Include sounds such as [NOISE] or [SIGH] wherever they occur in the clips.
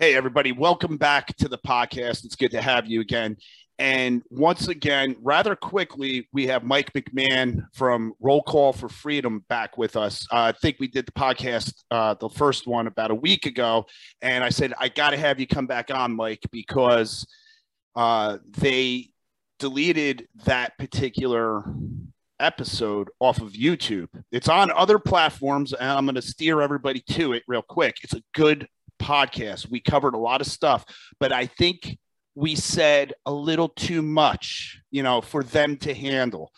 Hey, everybody, welcome back to the podcast. It's good to have you again. And once again, rather quickly, we have Mike McMahon from Roll Call for Freedom back with us. Uh, I think we did the podcast, uh, the first one, about a week ago. And I said, I got to have you come back on, Mike, because uh, they deleted that particular episode off of YouTube. It's on other platforms, and I'm going to steer everybody to it real quick. It's a good podcast. We covered a lot of stuff, but I think we said a little too much, you know, for them to handle.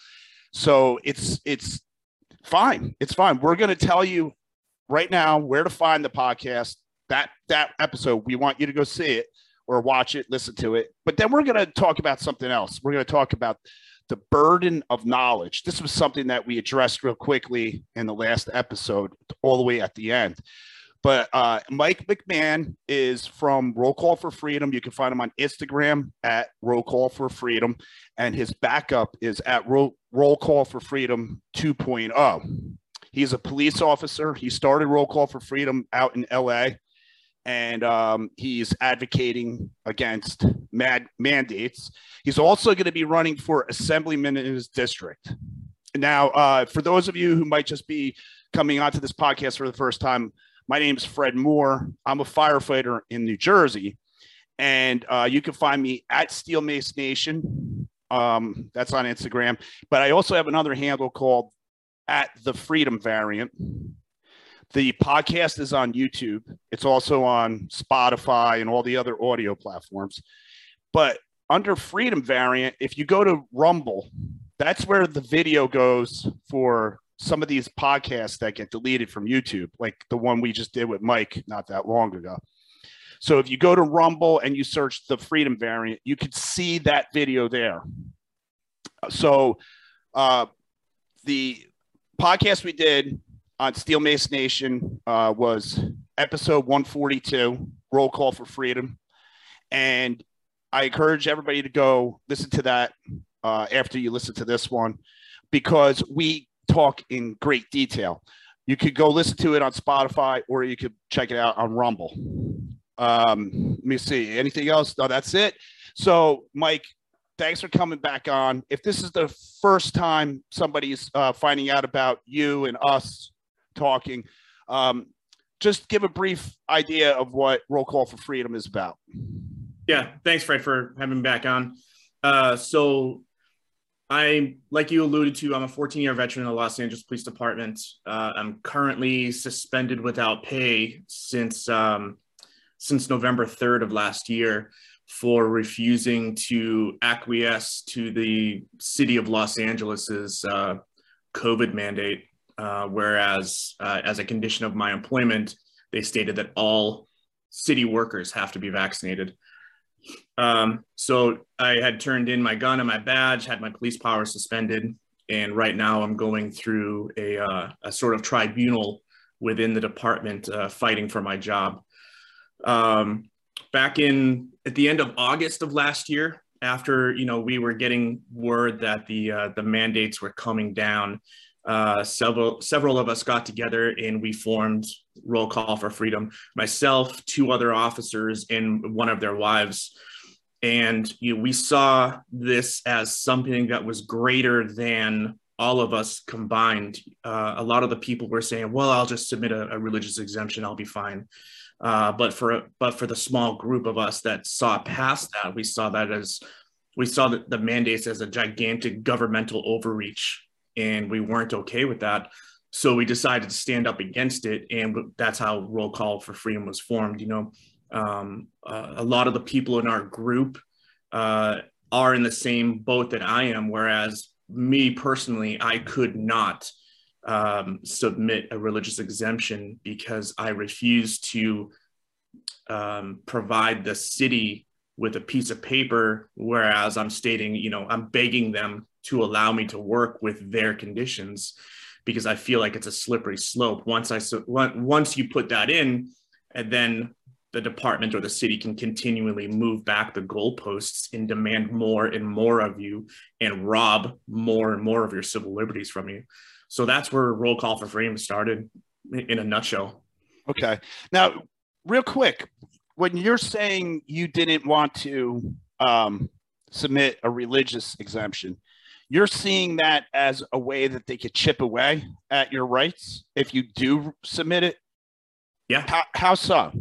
So it's it's fine. It's fine. We're going to tell you right now where to find the podcast. That that episode, we want you to go see it or watch it, listen to it. But then we're going to talk about something else. We're going to talk about the burden of knowledge. This was something that we addressed real quickly in the last episode, all the way at the end. But uh, Mike McMahon is from Roll Call for Freedom. You can find him on Instagram at Roll Call for Freedom, and his backup is at Roll, Roll Call for Freedom 2.0. He's a police officer. He started Roll Call for Freedom out in LA, and um, he's advocating against mad mandates. He's also going to be running for assemblyman in his district. Now, uh, for those of you who might just be coming onto this podcast for the first time, my name is Fred Moore. I'm a firefighter in New Jersey, and uh, you can find me at Steel Mace Nation. Um, that's on Instagram, but I also have another handle called at the Freedom Variant. The podcast is on YouTube. It's also on Spotify and all the other audio platforms. But under Freedom Variant, if you go to Rumble, that's where the video goes for some of these podcasts that get deleted from YouTube, like the one we just did with Mike not that long ago. So if you go to Rumble and you search the Freedom variant, you could see that video there. So uh, the podcast we did on Steel Mace Nation uh, was episode 142, Roll Call for Freedom. And I encourage everybody to go listen to that uh, after you listen to this one because we talk in great detail. You could go listen to it on Spotify or you could check it out on Rumble. Um, let me see. Anything else? No, that's it. So, Mike, thanks for coming back on. If this is the first time somebody's uh, finding out about you and us talking, um, just give a brief idea of what Roll Call for Freedom is about. Yeah, thanks, Fred, for having me back on. Uh, so, I, like you alluded to, I'm a 14 year veteran in the Los Angeles Police Department. Uh, I'm currently suspended without pay since um, since November 3rd of last year for refusing to acquiesce to the city of Los Angeles's uh, COVID mandate. Uh, whereas, uh, as a condition of my employment, they stated that all city workers have to be vaccinated. Um, so I had turned in my gun and my badge, had my police power suspended, and right now I'm going through a, uh, a sort of tribunal within the department uh, fighting for my job. Um, back in at the end of August of last year, after you know we were getting word that the uh, the mandates were coming down, uh, several several of us got together and we formed Roll Call for Freedom. Myself, two other officers, and one of their wives. And you know, we saw this as something that was greater than all of us combined. Uh, a lot of the people were saying, "Well, I'll just submit a, a religious exemption; I'll be fine." Uh, but for but for the small group of us that saw past that, we saw that as we saw the, the mandates as a gigantic governmental overreach and we weren't okay with that. So we decided to stand up against it, and that's how Roll Call for Freedom was formed. You know, um, uh, a lot of the people in our group uh, are in the same boat that I am, whereas me personally, I could not um, submit a religious exemption because I refused to um, provide the city with a piece of paper, whereas I'm stating, you know, I'm begging them to allow me to work with their conditions because I feel like it's a slippery slope. Once I once you put that in, and then the department or the city can continually move back the goalposts and demand more and more of you and rob more and more of your civil liberties from you. So that's where roll call for freedom started in a nutshell. Okay. Now, real quick, when you're saying you didn't want to um, submit a religious exemption, you're seeing that as a way that they could chip away at your rights if you do submit it. Yeah. How, how so?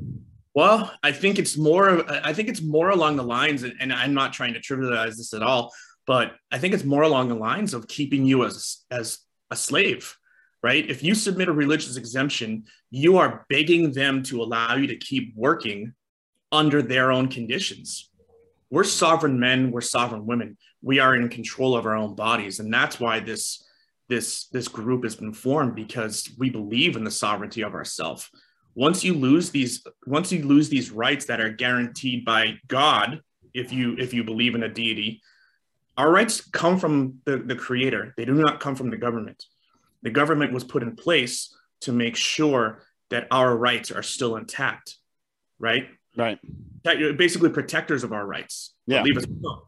Well, I think it's more. I think it's more along the lines, and I'm not trying to trivialize this at all, but I think it's more along the lines of keeping you as as a slave, right? If you submit a religious exemption, you are begging them to allow you to keep working under their own conditions. We're sovereign men, we're sovereign women. We are in control of our own bodies. And that's why this this this group has been formed because we believe in the sovereignty of ourself. Once you lose these once you lose these rights that are guaranteed by God, if you if you believe in a deity, our rights come from the, the creator. They do not come from the government. The government was put in place to make sure that our rights are still intact, right? Right. You're Basically, protectors of our rights. Yeah. Leave us alone.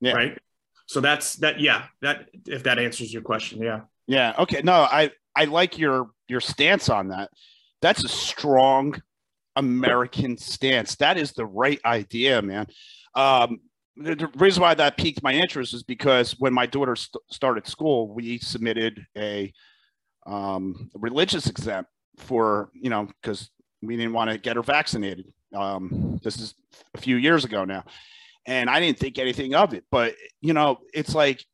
Yeah. Right. So that's that. Yeah. That if that answers your question. Yeah. Yeah. Okay. No, I I like your your stance on that. That's a strong American stance. That is the right idea, man. Um, the reason why that piqued my interest is because when my daughter st- started school, we submitted a um, religious exempt for you know because we didn't want to get her vaccinated. Um, this is a few years ago now, and I didn't think anything of it. But you know, it's like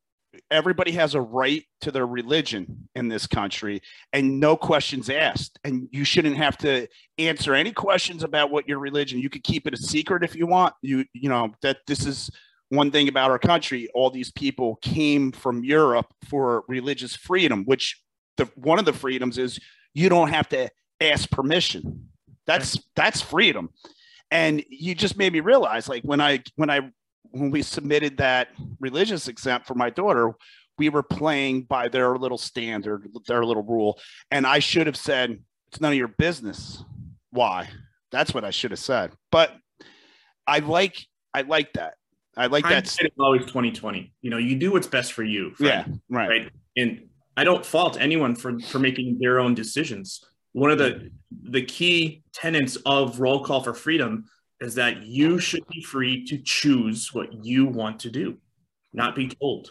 everybody has a right to their religion in this country and no questions asked. And you shouldn't have to answer any questions about what your religion you could keep it a secret if you want. You you know that this is one thing about our country. All these people came from europe for religious freedom which the one of the freedoms is you don't have to ask permission. That's that's freedom and you just made me realize like when i when i when we submitted that religious exempt for my daughter, we were playing by their little standard, their little rule. And I should have said, it's none of your business. Why? That's what I should have said. But I like I like that. I like that. It's always 2020. You know, you do what's best for you. Friend, yeah, right. Right. And I don't fault anyone for for making their own decisions. One of the the key tenets of roll call for freedom is that you should be free to choose what you want to do, not be told.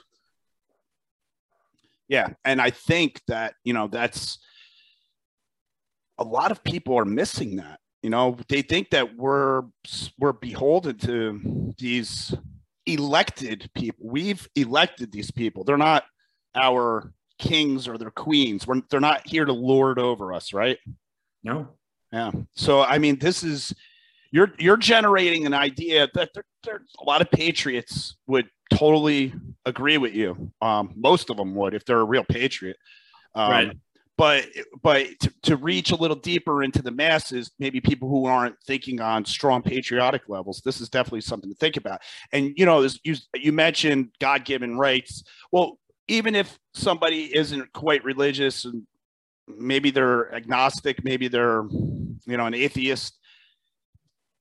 Yeah. And I think that, you know, that's a lot of people are missing that. You know, they think that we're we're beholden to these elected people. We've elected these people. They're not our kings or their queens. We're, they're not here to lord over us, right? No. Yeah. So I mean, this is you're you're generating an idea that there, there, a lot of patriots would totally agree with you. Um, most of them would if they're a real patriot. Um, right. But but to, to reach a little deeper into the masses, maybe people who aren't thinking on strong patriotic levels, this is definitely something to think about. And you know, you you mentioned God given rights. Well, even if somebody isn't quite religious and maybe they're agnostic, maybe they're you know an atheist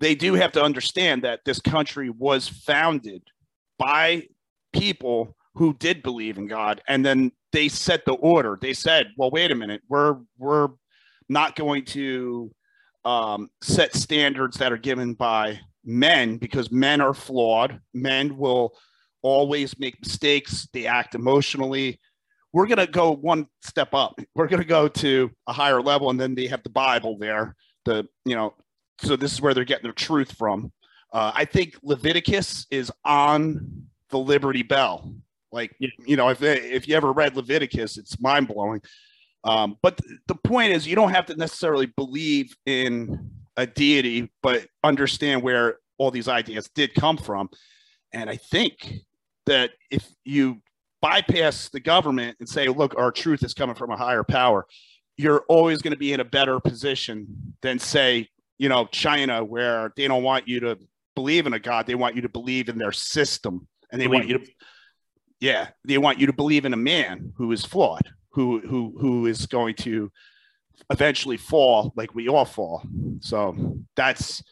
they do have to understand that this country was founded by people who did believe in God, and then they set the order. They said, "Well, wait a minute, we're we're not going to um, set standards that are given by men because men are flawed. Men will always make mistakes. They act emotionally. We're going to go one step up. We're going to go to a higher level, and then they have the Bible there. The you know so this is where they're getting their truth from. Uh, I think Leviticus is on the Liberty Bell. Like yeah. you know, if if you ever read Leviticus, it's mind blowing. Um, but th- the point is, you don't have to necessarily believe in a deity, but understand where all these ideas did come from. And I think that if you bypass the government and say, look, our truth is coming from a higher power, you're always going to be in a better position than, say, you know, China, where they don't want you to believe in a God, they want you to believe in their system, and they believe. want you to, yeah, they want you to believe in a man who is flawed, who who who is going to eventually fall, like we all fall. So that's.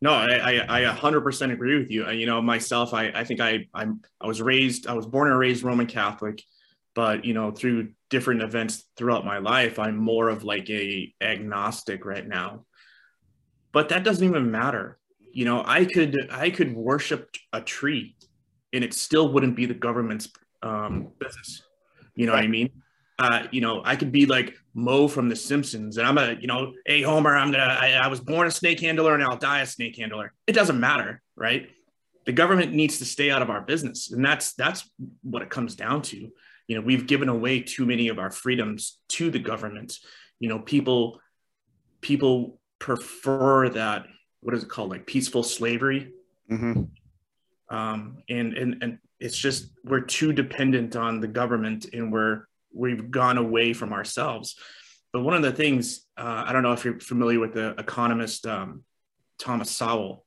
No, I, I, I 100% agree with you. You know, myself, I, I think I, I'm, I was raised, I was born and raised Roman Catholic, but you know, through different events throughout my life, I'm more of like a agnostic right now but that doesn't even matter. You know, I could I could worship a tree, and it still wouldn't be the government's um, business. You know right. what I mean? Uh, you know, I could be like Moe from The Simpsons, and I'm a, you know, hey Homer, I'm gonna, I, I was born a snake handler, and I'll die a snake handler. It doesn't matter, right? The government needs to stay out of our business, and that's that's what it comes down to. You know, we've given away too many of our freedoms to the government. You know, people people prefer that what is it called, like peaceful slavery. Mm-hmm. Um, and and and it's just we're too dependent on the government, and we're we've gone away from ourselves. But one of the things uh, I don't know if you're familiar with the economist um, Thomas Sowell,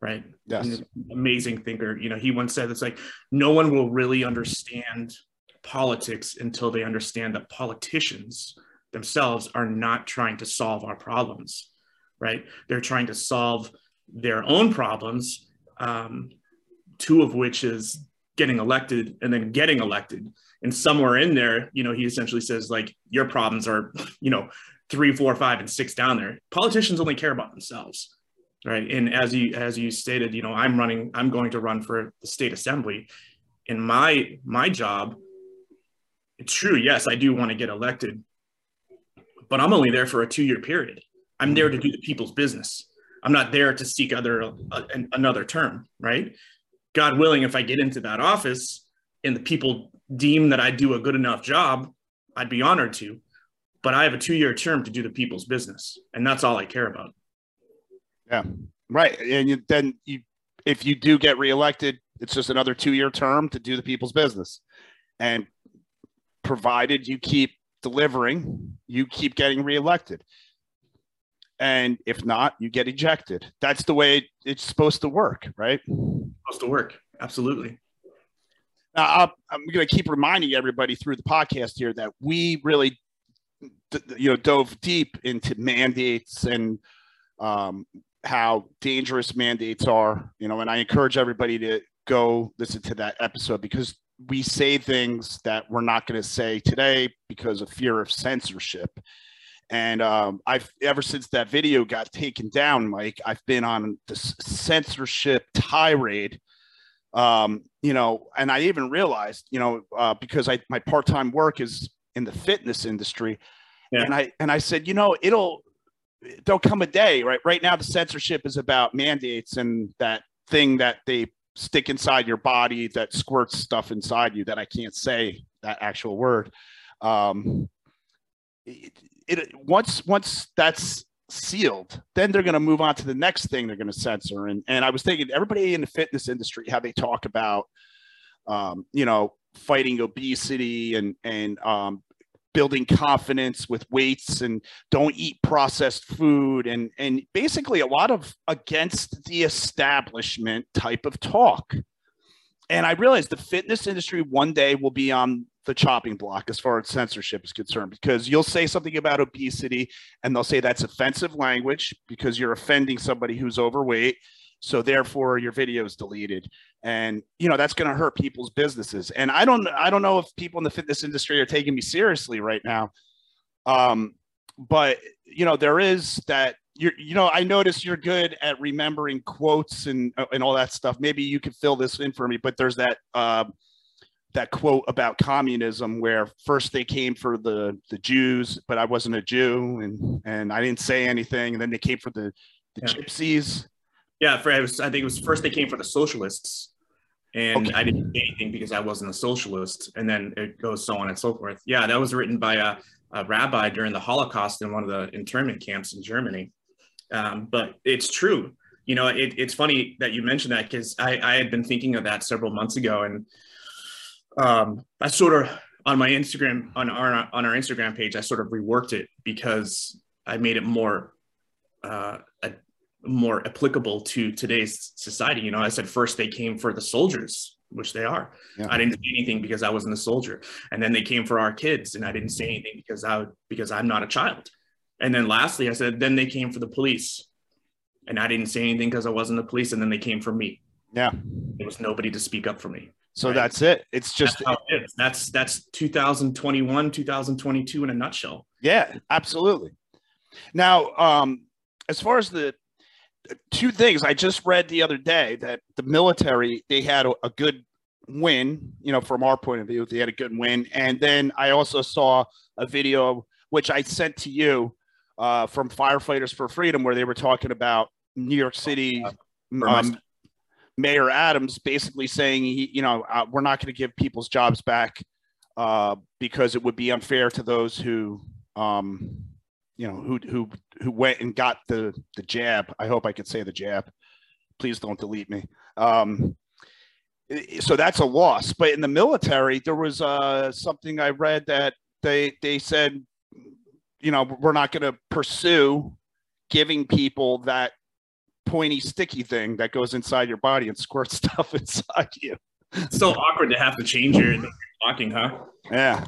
right? Yes, amazing thinker. You know, he once said it's like no one will really understand politics until they understand that politicians themselves are not trying to solve our problems, right? They're trying to solve their own problems, um, two of which is getting elected and then getting elected and somewhere in there you know he essentially says like your problems are you know three four five and six down there. Politicians only care about themselves right? And as you as you stated you know i'm running i'm going to run for the state assembly. And my my job it's true yes i do want to get elected but i'm only there for a two year period. I'm there to do the people's business. I'm not there to seek other uh, another term right? God willing if i get into that office and the people deem that I do a good enough job, I'd be honored to. But I have a two year term to do the people's business, and that's all I care about. Yeah, right. And you, then you, if you do get reelected, it's just another two year term to do the people's business, and provided you keep delivering, you keep getting reelected. And if not, you get ejected. That's the way it's supposed to work, right? Supposed to work. Absolutely. Now, I'm going to keep reminding everybody through the podcast here that we really, you know, dove deep into mandates and um, how dangerous mandates are. You know, and I encourage everybody to go listen to that episode because we say things that we're not going to say today because of fear of censorship. And um, I've ever since that video got taken down, Mike, I've been on this censorship tirade um, you know, and I even realized, you know, uh, because I my part time work is in the fitness industry, yeah. and I and I said, you know, it'll there'll come a day, right? Right now, the censorship is about mandates and that thing that they stick inside your body that squirts stuff inside you that I can't say that actual word. Um, it, it once once that's sealed, then they're going to move on to the next thing they're going to censor. And and I was thinking everybody in the fitness industry, how they talk about, um, you know, fighting obesity and and um, building confidence with weights and don't eat processed food and and basically a lot of against the establishment type of talk. And I realized the fitness industry one day will be on the chopping block as far as censorship is concerned because you'll say something about obesity and they'll say that's offensive language because you're offending somebody who's overweight. So therefore your video is deleted. And you know that's going to hurt people's businesses. And i don't i don't know if people in the fitness industry are taking me seriously right now. Um but you know there is that you're you know i notice you're good at remembering quotes and and all that stuff. Maybe you could fill this in for me but there's that uh, that quote about communism where first they came for the the Jews, but I wasn't a Jew and and I didn't say anything, and then they came for the the yeah. gypsies. Yeah, for I, was, I think it was first they came for the socialists, and okay. I didn't say anything because I wasn't a socialist, and then it goes so on and so forth. Yeah, that was written by a, a rabbi during the Holocaust in one of the internment camps in Germany. Um, but it's true. You know, it, it's funny that you mentioned that because I, I had been thinking of that several months ago, and um, I sort of on my Instagram on our on our Instagram page, I sort of reworked it because I made it more uh, a, more applicable to today's society. You know, I said first they came for the soldiers, which they are. Yeah. I didn't say anything because I wasn't a soldier, and then they came for our kids, and I didn't say anything because I because I'm not a child. And then lastly, I said then they came for the police, and I didn't say anything because I wasn't the police, and then they came for me. Yeah, there was nobody to speak up for me. So right? that's it. It's just that's, it that's that's 2021, 2022 in a nutshell. Yeah, absolutely. Now, um, as far as the two things I just read the other day that the military they had a, a good win, you know, from our point of view, they had a good win. And then I also saw a video which I sent to you uh, from Firefighters for Freedom where they were talking about New York City um, Mayor Adams basically saying he, you know, uh, we're not going to give people's jobs back uh, because it would be unfair to those who, um, you know, who who who went and got the the jab. I hope I can say the jab. Please don't delete me. Um, so that's a loss. But in the military, there was uh, something I read that they they said, you know, we're not going to pursue giving people that pointy sticky thing that goes inside your body and squirts [LAUGHS] stuff inside you. It's so awkward to have to change your talking, huh? Yeah.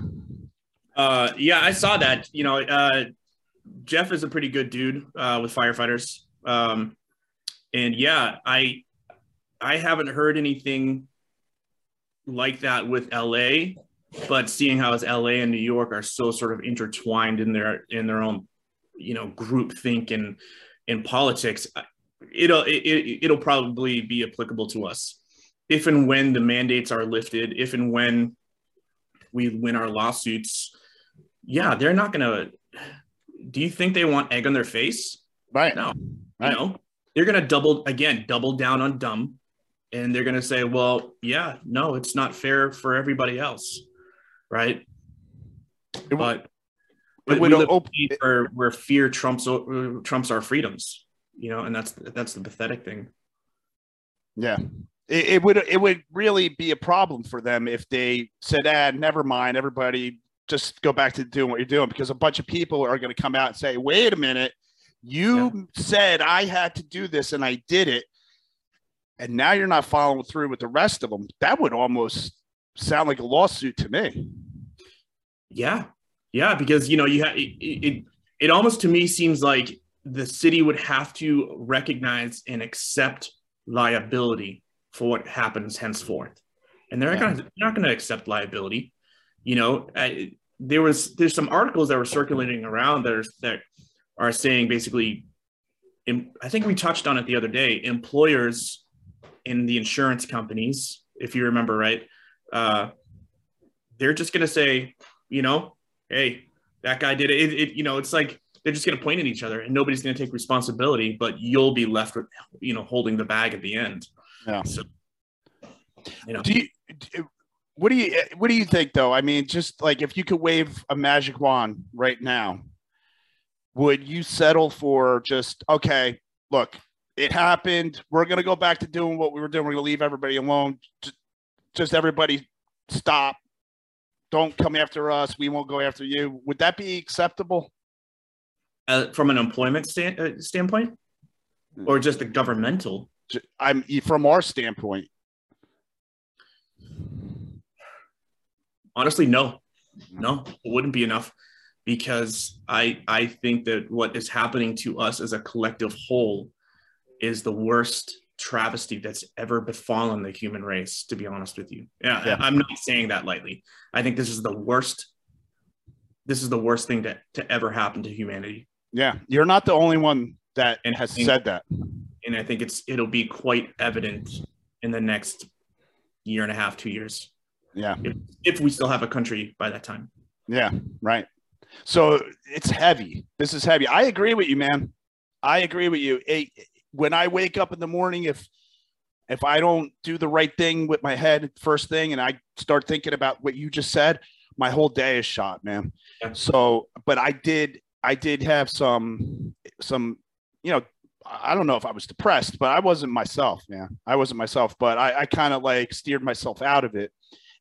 Uh, yeah, I saw that. You know, uh, Jeff is a pretty good dude uh, with firefighters. Um, and yeah, I I haven't heard anything like that with LA, but seeing how as LA and New York are so sort of intertwined in their in their own, you know, group think and in politics, it'll it, it'll probably be applicable to us if and when the mandates are lifted, if and when we win our lawsuits. Yeah, they're not gonna. Do you think they want egg on their face? Right. No. Right. Know, they're gonna double again, double down on dumb, and they're gonna say, "Well, yeah, no, it's not fair for everybody else." Right. It, but but we live op- where, where fear trumps trumps our freedoms you know, and that's that's the pathetic thing. Yeah. It, it, would it would really be a problem for them if they said, "Ah, never mind, everybody, just go back to doing what you're doing," because a bunch of people are going to come out and say, "Wait a minute, you yeah. said I had to do this and I did it, and now you're not following through with the rest of them." That would almost sound like a lawsuit to me. Yeah, yeah, because you know you have it, it. It almost to me seems like the city would have to recognize and accept liability for what happens henceforth and they're yeah. not gonna, not going to accept liability you know I, there was there's some articles that were circulating around that are, that are saying basically i think we touched on it the other day employers in the insurance companies if you remember right uh, they're just going to say you know hey that guy did it. it, it you know it's like they're just going to point at each other and nobody's going to take responsibility, but you'll be left with, you know, holding the bag at the end. Yeah. So, you know, do you, what do you, what do you think though? I mean, just like if you could wave a magic wand right now, would you settle for just, okay, look, it happened. We're going to go back to doing what we were doing. We're going to leave everybody alone. Just everybody stop. Don't come after us. We won't go after you. Would that be acceptable? Uh, from an employment stand, uh, standpoint or just a governmental? I'm from our standpoint. Honestly, no, no, it wouldn't be enough because I I think that what is happening to us as a collective whole is the worst travesty that's ever befallen the human race. To be honest with you, yeah, yeah. I'm not saying that lightly. I think this is the worst. This is the worst thing to, to ever happen to humanity. Yeah, you're not the only one that and has think, said that. And I think it's it'll be quite evident in the next year and a half, two years. Yeah. If, if we still have a country by that time. Yeah, right. So it's heavy. This is heavy. I agree with you, man. I agree with you. It, when I wake up in the morning, if if I don't do the right thing with my head first thing and I start thinking about what you just said, my whole day is shot, man. Yeah. So, but I did I did have some some you know I don't know if I was depressed, but I wasn't myself, man. I wasn't myself, but I, I kind of like steered myself out of it.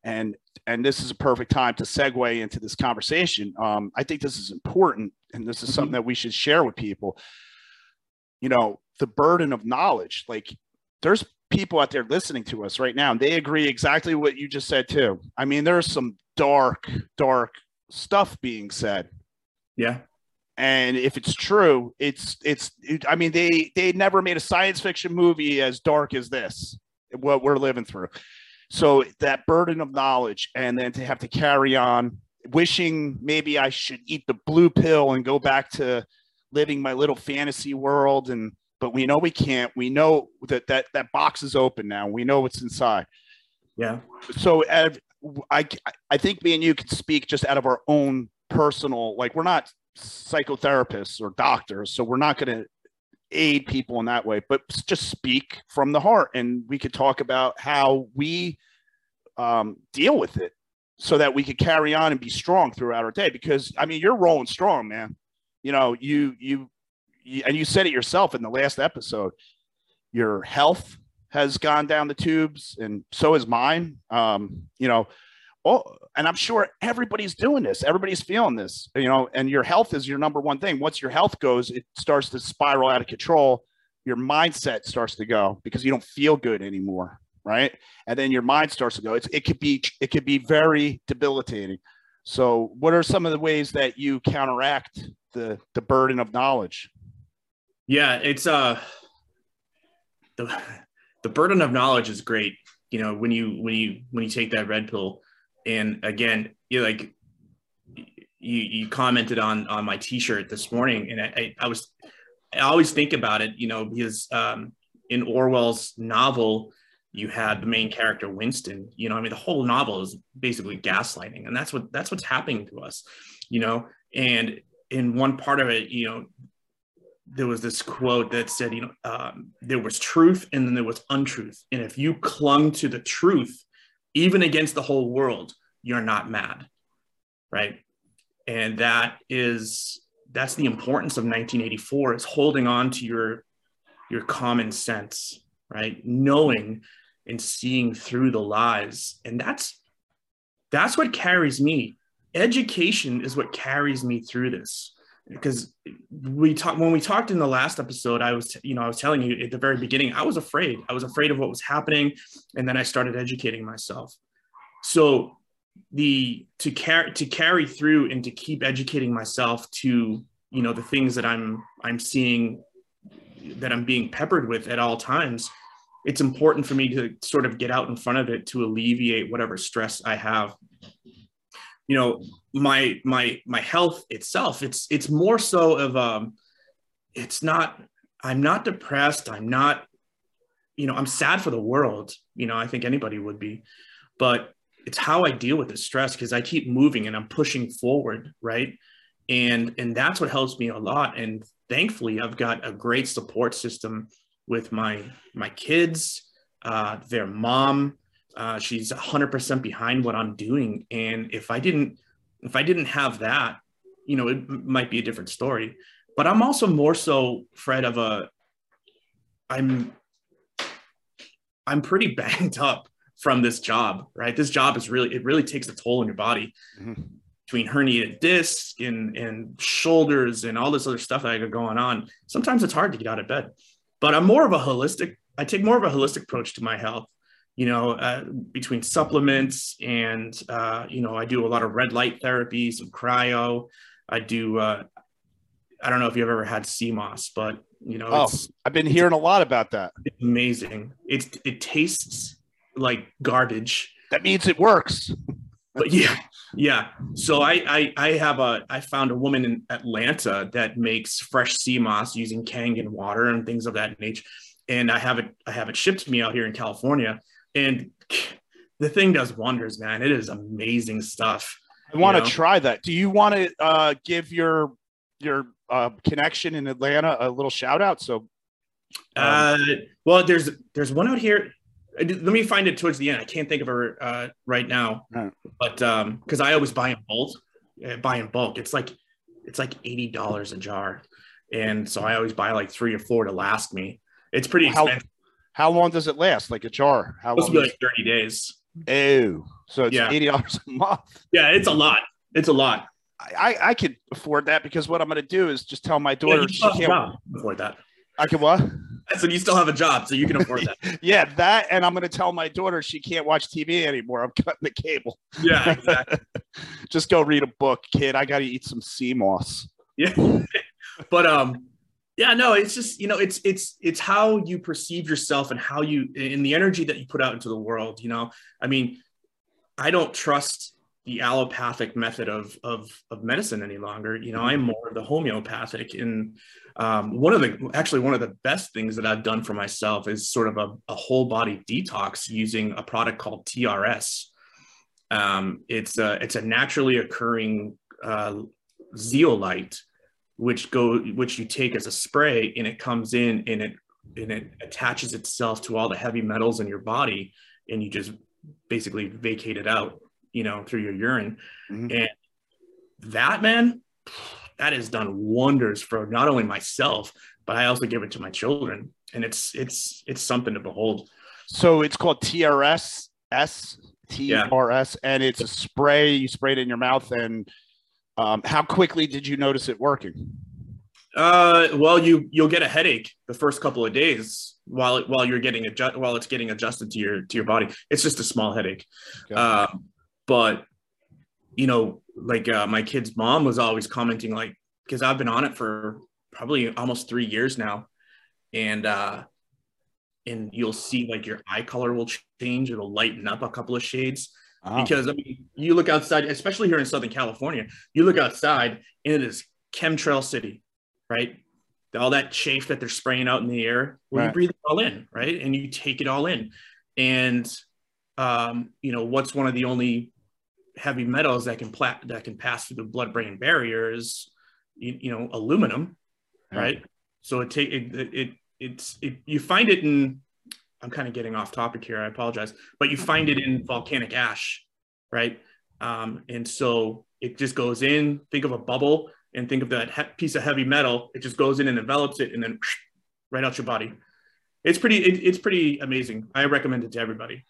And and this is a perfect time to segue into this conversation. Um, I think this is important, and this is mm-hmm. something that we should share with people. You know, the burden of knowledge. Like, there's people out there listening to us right now, and they agree exactly what you just said too. I mean, there's some dark, dark stuff being said. Yeah and if it's true it's it's it, i mean they they never made a science fiction movie as dark as this what we're living through so that burden of knowledge and then to have to carry on wishing maybe i should eat the blue pill and go back to living my little fantasy world and but we know we can't. We know that that that box is open now. We know what's inside. Yeah. So I I think me and you can speak just out of our own personal like we're not psychotherapists or doctors, so we're not going to aid people in that way, but just speak from the heart, and we could talk about how we um, deal with it so that we could carry on and be strong throughout our day. Because I mean, you're rolling strong, man. You know, you you, you and you said it yourself in the last episode. Your health has gone down the tubes, and so is mine. Um, you know, oh, and I'm sure everybody's doing this. Everybody's feeling this. You know, and your health is your number one thing. Once your health goes, it starts to spiral out of control. Your mindset starts to go because you don't feel good anymore right? And then your mind starts to go. It's, it could be it could be very debilitating. So, what are some of the ways that you counteract the the burden of knowledge? Yeah, it's uh the the burden of knowledge is great. You know, when you when you when you take that red pill, and again, you like you you commented on on my T-shirt this morning, and I, I, I was I always think about it. You know, because um, in Orwell's novel, you had the main character Winston. You know, I mean, the whole novel is basically gaslighting, and that's what that's what's happening to us. You know, and in one part of it, you know, there was this quote that said, you know, um, there was truth and then there was untruth, and if you clung to the truth, even against the whole world, you're not mad, right? And that is that's the importance of 1984 is holding on to your your common sense right? Knowing and seeing through the lies. And that's that's what carries me. Education is what carries me through this because we talked when we talked in the last episode i was you know i was telling you at the very beginning i was afraid i was afraid of what was happening and then i started educating myself so the to carry to carry through and to keep educating myself to you know the things that i'm i'm seeing that i'm being peppered with at all times it's important for me to sort of get out in front of it to alleviate whatever stress I have. You know, my my my health itself, it's it's more so of um it's not I'm not depressed, I'm not you know, I'm sad for the world, you know, I think anybody would be. But it's how I deal with the stress because I keep moving and I'm pushing forward, right? And and that's what helps me a lot and thankfully I've got a great support system with my my kids, uh, their mom. Uh, she's 100% behind what I'm doing, and if I didn't if I didn't have that, you know, it might be a different story. But I'm also more so Fred of a I'm I'm pretty [LAUGHS] banged up from this job, right? This job is really it really takes a toll on your body. Mm-hmm. Between herniated disc and and shoulders and all this other stuff that I got going on, sometimes it's hard to get out of bed but I'm more of a holistic. I take more of a holistic approach to my health. You know, uh, between supplements and uh, you know, I do a lot of red light therapy, some cryo. I do. Uh, I don't know if you've ever had sea moss, but you know, oh, I've been hearing a lot about that. It's amazing. It's it tastes like garbage. That means it works. but yeah, yeah. So I, I I have a I found a woman in Atlanta that makes fresh sea moss using Kangen water and things of that nature. And I have it I have it shipped to me out here in California. And the thing does wonders, man. It is amazing stuff. I want to try that. Do you want to uh, give your your uh, connection in Atlanta a little shout out? So, um, uh, well, there's there's one out here let me find it towards the end. I can't think of her uh, right now, right. but um, because I always buy in bulk, uh, buy in bulk. It's like it's like eighty dollars a jar, and so I always buy like three or four to last me. It's pretty expensive. How, how long does it last? Like a jar? How long? Be like thirty days. Oh, so it's yeah. eighty dollars a month. Yeah, it's a lot. It's a lot. I, I could afford that because what I'm going to do is just tell my daughter yeah, she can't afford that. I can what? I said you still have a job, so you can afford that. [LAUGHS] yeah, that, and I'm going to tell my daughter she can't watch TV anymore. I'm cutting the cable. Yeah, [LAUGHS] exactly. Just go read a book, kid. I got to eat some sea moss. Yeah, [LAUGHS] but um, yeah, no, it's just you know, it's it's it's how you perceive yourself and how you in the energy that you put out into the world. You know, I mean, I don't trust the allopathic method of of of medicine any longer. You know, I'm more of the homeopathic. And um, one of the actually one of the best things that I've done for myself is sort of a, a whole body detox using a product called TRS. Um, it's a it's a naturally occurring uh, zeolite, which go which you take as a spray, and it comes in and it and it attaches itself to all the heavy metals in your body, and you just basically vacate it out you know, through your urine. Mm-hmm. And that man, that has done wonders for not only myself, but I also give it to my children. And it's it's it's something to behold. So it's called TRS S T R S, and it's a spray. You spray it in your mouth, and um, how quickly did you notice it working? Uh, well, you you'll get a headache the first couple of days while it, while you're getting adjust while it's getting adjusted to your to your body. It's just a small headache. Okay. Um, but you know like uh, my kid's mom was always commenting like because i've been on it for probably almost three years now and uh and you'll see like your eye color will change it'll lighten up a couple of shades oh. because i mean you look outside especially here in southern california you look outside and it is chemtrail city right? All that chafe that they're spraying out in the air well, right. you breathe it all in right? And you take it all in. And um, you know what's one of the only heavy metals that can pla- that can pass through the blood brain barrier is you, you know aluminum right. so it take it, it, it it's it, you find it in i'm kind of getting off topic here i apologize but you find it in volcanic ash right? Um, and so it just goes in think of a bubble and think of that piece of heavy metal it just goes in and envelops it and then [SNIFFS] right out your body. It's pretty it, it's pretty amazing. I recommend it to everybody.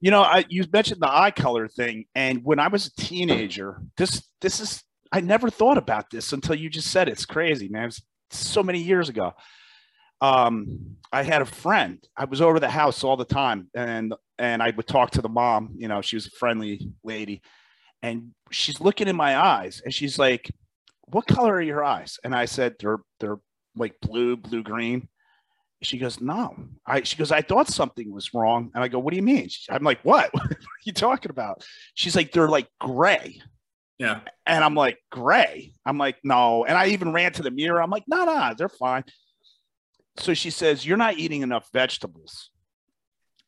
You know I, you mentioned the eye color thing and when i was a teenager this this is i never thought about this until you just said it. it's crazy man. So many years ago um i had a friend i was over the house all the time and and i would talk to the mom you know she was a friendly lady and she's looking in my eyes and she's like what color are your eyes and i said they're they're like blue blue green she goes, no. I she goes, I thought something was wrong. And I go, what do you mean? She, I'm like, what? [LAUGHS] what are you talking about? She's like, they're like gray. Yeah. And I'm like, gray. I'm like, no. And I even ran to the mirror. I'm like, no, no, they're fine. So she says, You're not eating enough vegetables.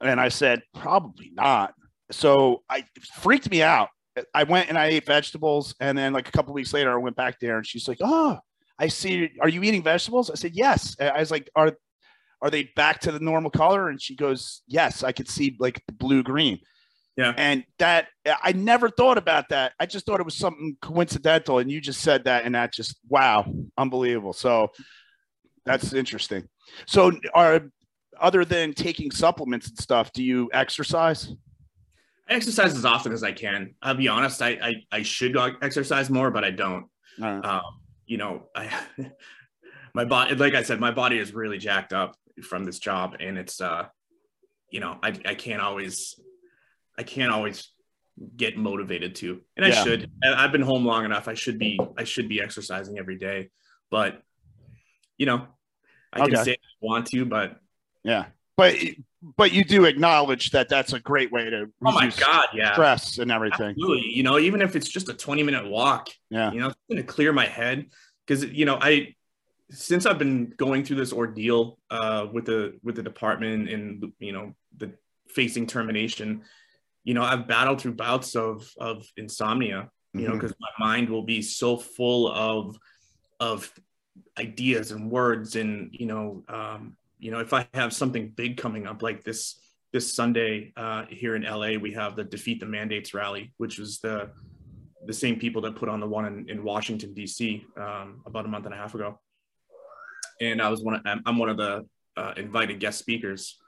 And I said, Probably not. So I freaked me out. I went and I ate vegetables. And then like a couple weeks later, I went back there and she's like, Oh, I see. Are you eating vegetables? I said, Yes. I was like, Are are they back to the normal color? And she goes, yes, I could see like the blue green. Yeah. And that I never thought about that. I just thought it was something coincidental. And you just said that, and that just wow, unbelievable. So that's interesting. So are other than taking supplements and stuff, do you exercise? I exercise as often as I can. I'll be honest, I I, I should exercise more, but I don't. Right. Um, you know, I [LAUGHS] my body like I said, my body is really jacked up from this job and it's uh you know i, I can't always i can't always get motivated to and i yeah. should i've been home long enough i should be i should be exercising every day but you know i okay. can say i want to but yeah but but you do acknowledge that that's a great way to oh my god yeah stress and everything Absolutely. you know even if it's just a 20 minute walk yeah you know it's going to clear my head because you know i since I've been going through this ordeal uh, with the with the department and you know the facing termination, you know I've battled through bouts of of insomnia. You mm-hmm. know because my mind will be so full of of ideas and words and you know um, you know if I have something big coming up like this this Sunday uh, here in LA we have the defeat the mandates rally, which was the the same people that put on the one in, in Washington D.C. Um, about a month and a half ago and I was one. Of, I'm one of the uh, invited guest speakers,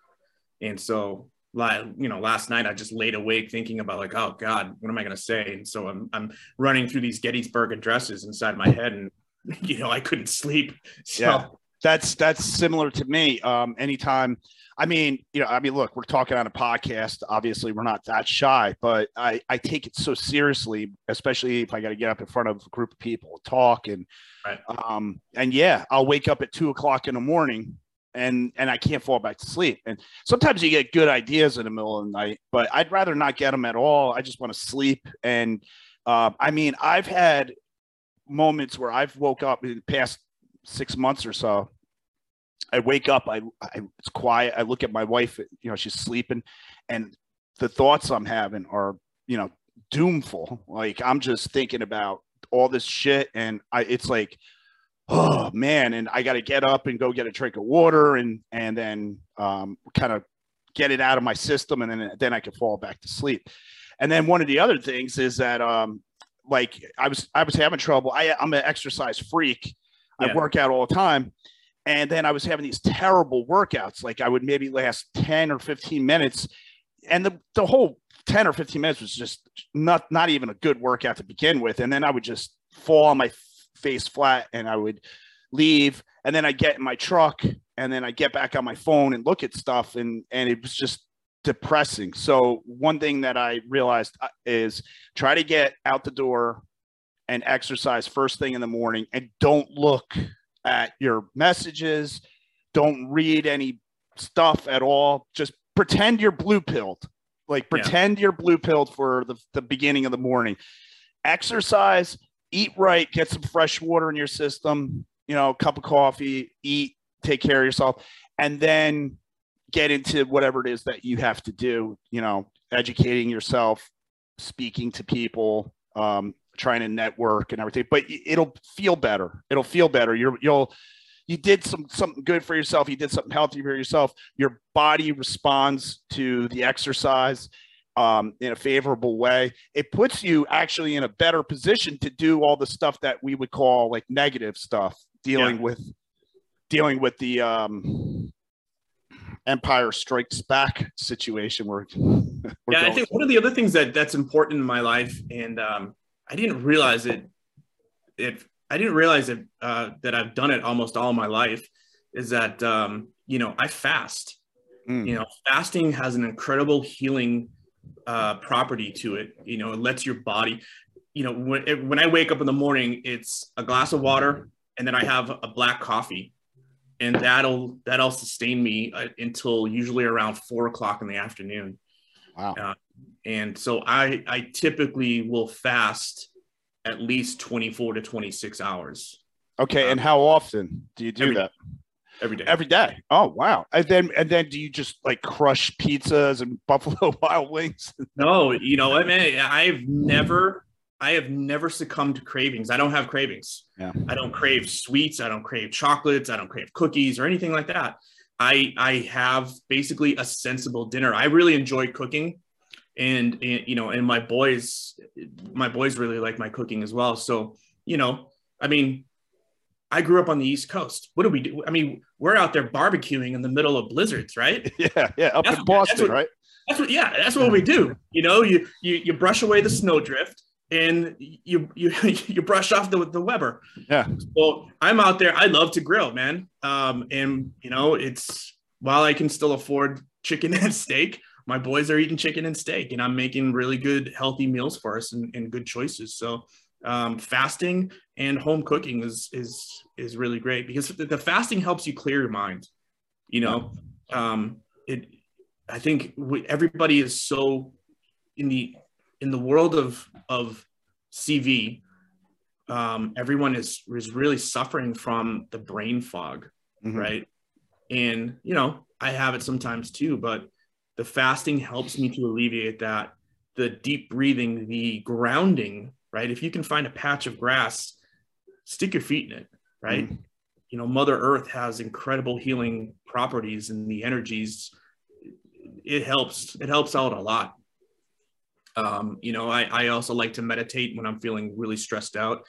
and so like you know last night i just laid awake thinking about like oh god what am i going to say and so I'm, I'm running through these gettysburg addresses inside my head and [LAUGHS] you know i couldn't sleep so. yeah that's that's similar to me um anytime i mean you know i mean look we're talking on a podcast obviously we're not that shy but i i take it so seriously especially if i got to get up in front of a group of people talk and Right. Um, and yeah, I'll wake up at two o'clock in the morning and and I can't fall back to sleep. And sometimes you get good ideas in the middle of the night, but I'd rather not get them at all. I just want to sleep. And uh, I mean, I've had moments where I've woke up in the past six months or so. I wake up, I, I it's quiet. I look at my wife, you know, she's sleeping, and the thoughts I'm having are, you know, doomful. Like I'm just thinking about all this shit, and I it's like oh man and i got to get up and go get a drink of water and and then um, kind of get it out of my system and then then i can fall back to sleep and then one of the other things is that um like i was i was having trouble. I i'm an exercise freak. Yeah. i work out all the time. And then i was having these terrible workouts. Like i would maybe last 10 or 15 minutes. And the, the whole 10 or 15 minutes was just not not even a good workout to begin with. And then i would just fall on my face flat and I would leave. And then I get in my truck and then I get back on my phone and look at stuff. And and it was just depressing. So one thing that I realized uh, is try to get out the door and exercise first thing in the morning and don't look at your messages, don't read any stuff at all. Just pretend you're blue pilled. Like pretend yeah. you're blue pilled for the, the beginning of the morning. Exercise eat right, get some fresh water in your system, you know, a cup of coffee, eat, take care of yourself, and then get into whatever it is that you have to do, you know, educating yourself, speaking to people, um, trying to network and everything. But it'll feel better. It'll feel better. You're you'll you did some something good for yourself. You did something healthy for yourself. Your body responds to the exercise um, in a favorable way, it puts you actually in a better position to do all the stuff that we would call like negative stuff, dealing yeah. with dealing with the um, Empire Strikes Back situation. Where yeah, I think one of the other things that that's important in my life, and um, I didn't realize it. It I didn't realize it uh, that I've done it almost all my life. Is that um, you know I fast. Mm. You know, fasting has an incredible healing uh, property to it. You know, it lets your body, you know, when, it, when I wake up in the morning, it's a glass of water and then I have a black coffee and that'll, that'll sustain me uh, until usually around four o'clock in the afternoon. Wow. Uh, and so I, I typically will fast at least 24 to 26 hours. Okay. Um, and how often do you do that? every day. Every day. Oh wow! And then and then do you just like crush pizzas and [LAUGHS] Buffalo Wild Wings? no, you know, I mean, I've never, I have never succumbed to cravings. I don't have cravings. Yeah. I don't crave sweets. I don't crave chocolates. I don't crave cookies or anything like that. I I have basically a sensible dinner. I really enjoy cooking. And, and you know, and my boys, my boys really like my cooking as well. So, you know, I mean, I grew up on the East Coast. What do we do? I mean, we're out there barbecuing in the middle of blizzards, right? [LAUGHS] Yeah, yeah, up that's, in Boston, that's what, right? That's what. Yeah, that's what we do. You know, you you you brush away the snowdrift and you you [LAUGHS] you brush off the the Weber. Yeah. Well, I'm out there. I love to grill, man. Um, and you know, it's while I can still afford chicken [LAUGHS] and steak, my boys are eating chicken and steak, and I'm making really good, healthy meals for us and, and good choices. So um, fasting and home cooking is is is really great because the, the fasting helps you clear your mind. You know, um, it. I think we, everybody is so in the in the world of of CV. Um, everyone is is really suffering from the brain fog, mm-hmm. right? And you know, I have it sometimes too, but the fasting helps me to alleviate that. The deep breathing, the grounding right? If you can find a patch of grass, stick your feet in it, right? Mm. You know, Mother Earth has incredible healing properties and the energies. It helps. It helps out a lot. Um, you know, I, I also like to meditate when I'm feeling really stressed out.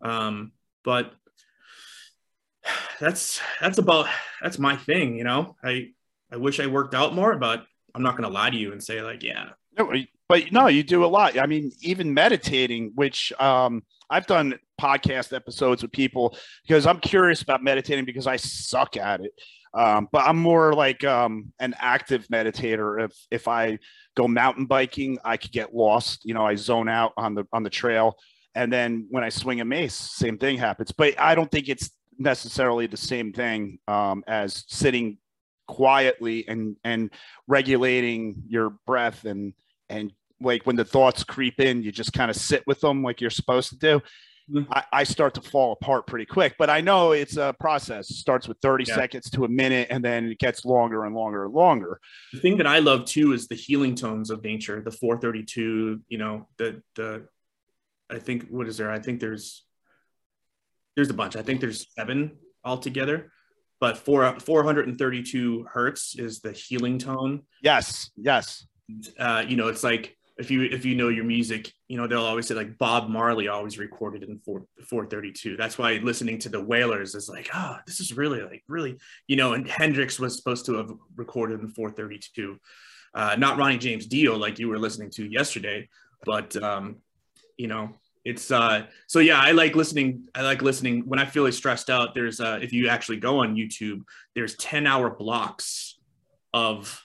Um, but that's that's about that's my thing. You know, I I wish I worked out more, but I'm not going to lie to you and say like, yeah, no, but no, you do a lot. I mean, even meditating, which um, I've done podcast episodes with people because I'm curious about meditating because I suck at it. Um, but I'm more like um, an active meditator. If if I go mountain biking, I could get lost. You know, I zone out on the on the trail, and then when I swing a mace, same thing happens. But I don't think it's necessarily the same thing um, as sitting quietly and and regulating your breath and and like when the thoughts creep in, you just kind of sit with them like you're supposed to do. Mm-hmm. I, I, start to fall apart pretty quick, but I know it's a process. It starts with 30 yeah. seconds to a minute, and then it gets longer and longer and longer. The thing that I love too is the healing tones of nature, the 432, you know, the, the, I think, what is there? I think there's, there's a bunch. I think there's seven altogether, but four, 432 hertz is the healing tone. Yes. Yes. Uh, you know, it's like, if you if you know your music, you know they'll always say like Bob Marley always recorded in 4 432. That's why listening to the Wailers is like, oh, this is really like really, you know, and Hendrix was supposed to have recorded in 432. Uh, not Ronnie James Dio like you were listening to yesterday, but um, you know, it's uh so yeah, I like listening, I like listening when I feel like stressed out. There's uh if you actually go on YouTube, there's 10 hour blocks of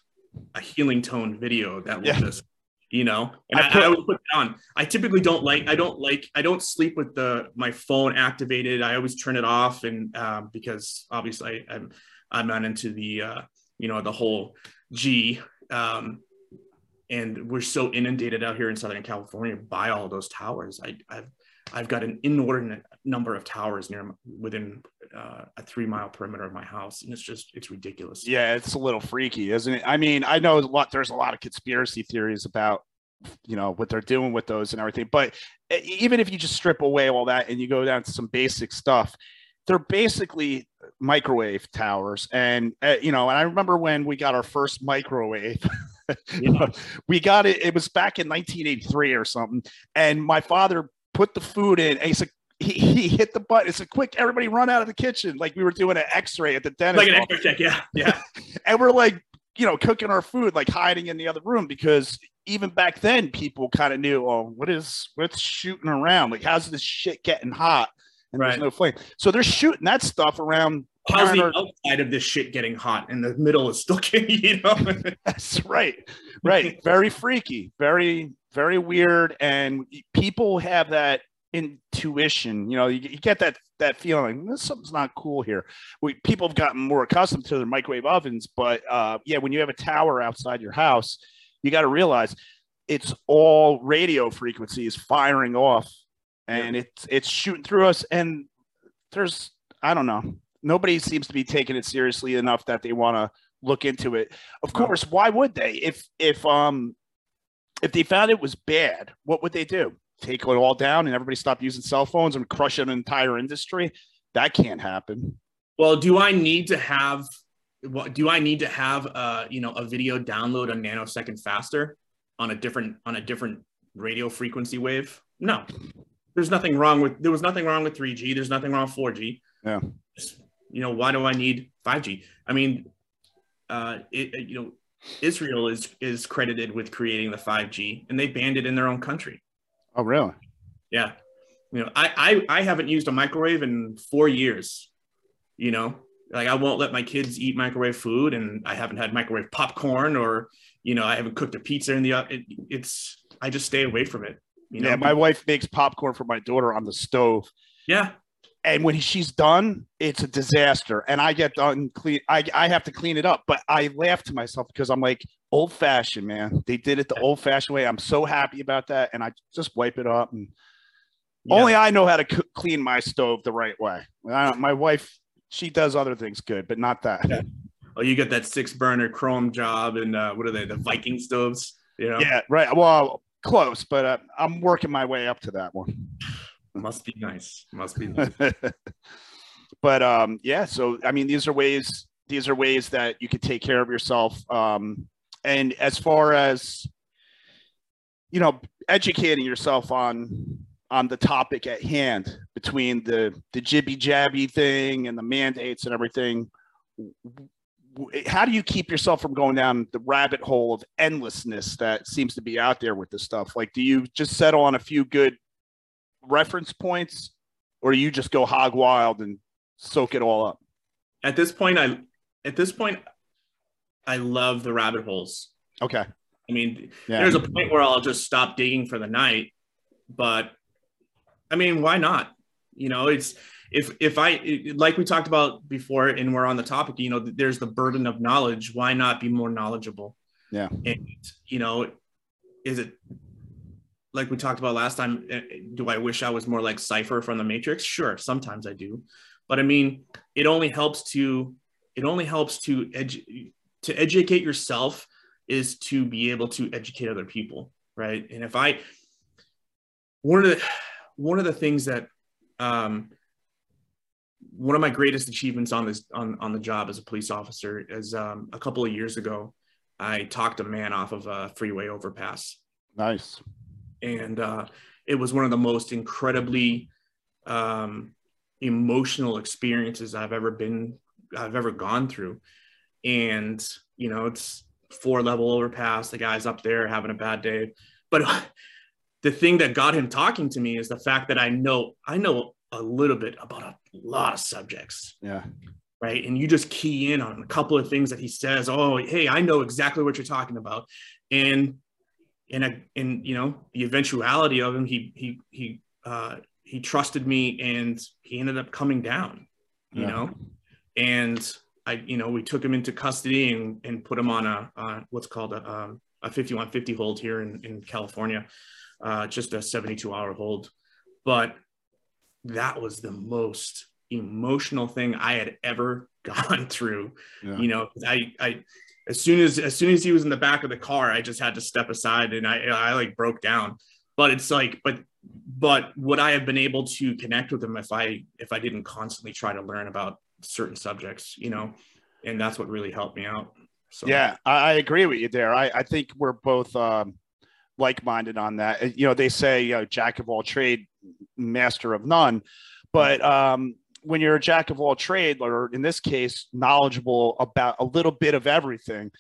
a healing tone video that will yeah. just you know? And I, put, I, I, put it on. I typically don't like i don't like i don't sleep with the my phone activated. I always turn it off and um, because obviously I, am I'm, I'm not into the uh, you know the whole g um, and we're so inundated out here in southern california by all those towers. I i've I've got an inordinate number of towers near within uh, a three mile perimeter of my house, and it's just it's ridiculous. Yeah, it's a little freaky, isn't it? I mean, I know a lot. There's a lot of conspiracy theories about you know what they're doing with those and everything, but even if you just strip away all that and you go down to some basic stuff, they're basically microwave towers. And uh, you know, and I remember when we got our first microwave. [LAUGHS] yeah. we got it. It was back in 1983 or something. And my father put the food in. And he's like, he, he hit the button. It's a quick, everybody run out of the kitchen. Like we were doing an x-ray at the dentist. Like an x-ray check. Yeah. Yeah. [LAUGHS] and we're like, you know, cooking our food, like hiding in the other room because even back then people kind of knew, oh, what is, what's shooting around? Like, how's this shit getting hot? And right. there's no flame. So they're shooting that stuff around How's the outside of this shit getting hot and the middle is still [LAUGHS] getting, you know? [LAUGHS] That's right. Right. Very freaky. Very, very weird. And people have that intuition. You know, you, you get that that feeling this something's not cool here. We people have gotten more accustomed to their microwave ovens, but uh, yeah, when you have a tower outside your house, you got to realize it's all radio frequencies firing off, and yeah. it's it's shooting through us. And there's I don't know, nobody seems to be taking it seriously enough that they want to look into it. Of course, why would they? If if um if they found it was bad, what would they do? Take it all down and everybody stop using cell phones and crush an entire industry? That can't happen. Well, do I need to have what do I need to have uh you know a video download a nanosecond faster on a different on a different radio frequency wave? No. There's nothing wrong with there was nothing wrong with 3G. There's nothing wrong with 4G. Yeah. You know, why do I need 5G? I mean, uh it, you know, Israel is is credited with creating the 5G, and they banned it in their own country. Oh, really? Yeah. You know, I I, I haven't used a microwave in four years. You know, like I won't let my kids eat microwave food, and I haven't had microwave popcorn, or you know, I haven't cooked a pizza in the. It, it's I just stay away from it. You know? Yeah, my wife makes popcorn for my daughter on the stove. Yeah, and when she's done, it's a disaster. And I get done clean. I, I have to clean it up. But I laugh to myself because I'm like, old fashioned, man. They did it the old fashioned way. I'm so happy about that. And I just wipe it up. And yeah. only I know how to c- clean my stove the right way. I, my wife, she does other things good, but not that. Yeah. Oh, you get that six burner chrome job and uh, what are they? The Viking stoves. You know? Yeah, right. Well, close, but uh, I'm working my way up to that one. [LAUGHS] Must be nice. Must be nice. [LAUGHS] but um, yeah, so I mean, these are ways. These are ways that you could take care of yourself. Um, and as far as you know, educating yourself on on the topic at hand between the the jibby jabby thing and the mandates and everything how do you keep yourself from going down the rabbit hole of endlessness that seems to be out there with this stuff like do you just settle on a few good reference points, or do you just go hog wild and soak it all up? At this point, I at this point, I love the rabbit holes. Okay. I mean, yeah. there's a point where I'll just stop digging for the night, but I mean, why not? You know, it's if if I like we talked about before, and we're on the topic, you know, there's the burden of knowledge. Why not be more knowledgeable? Yeah. And you know, is it like we talked about last time? Eh, do I wish I was more like Cypher from the Matrix? Sure, sometimes I do, but I mean, it only helps to it only helps to edu- to educate yourself is to be able to educate other people, right? And if I one of the one of the things that um, one of my greatest achievements on this on, on the job as a police officer is um, a couple of years ago i talked a man off of a freeway overpass. Nice. And uh, it was one of the most incredibly um, emotional experiences i've ever been i've ever gone through and you know it's four level overpass the guy's up there having a bad day but [LAUGHS] the thing that got him talking to me is the fact that I know I know a little bit about a lot of subjects. Yeah. Right. And you just key in on a couple of things that he says. Oh, hey, I know exactly what you're talking about. And and a, and you know, the eventuality of him, he he he uh he trusted me and he ended up coming down, you yeah. know. And I, you know, we took him into custody and, and put him on a uh, what's called a, um, a 5150 hold here in, in California uh, just a 72 hour hold. But that was the most emotional thing I had ever [LAUGHS] gone through. Yeah. You know, I, I, as soon as, as soon as he was in the back of the car, I just had to step aside and I, I like broke down. But it's like, but, but would I have been able to connect with him if I, if I didn't constantly try to learn about certain subjects, you know, and that's what really helped me out. So yeah, I, I agree with you there. I, I think we're both, um, like-minded on that. You know, they say you know, jack of all trade, master of none, but um, when you're a jack of all trade, or in this case, knowledgeable about a little bit of everything,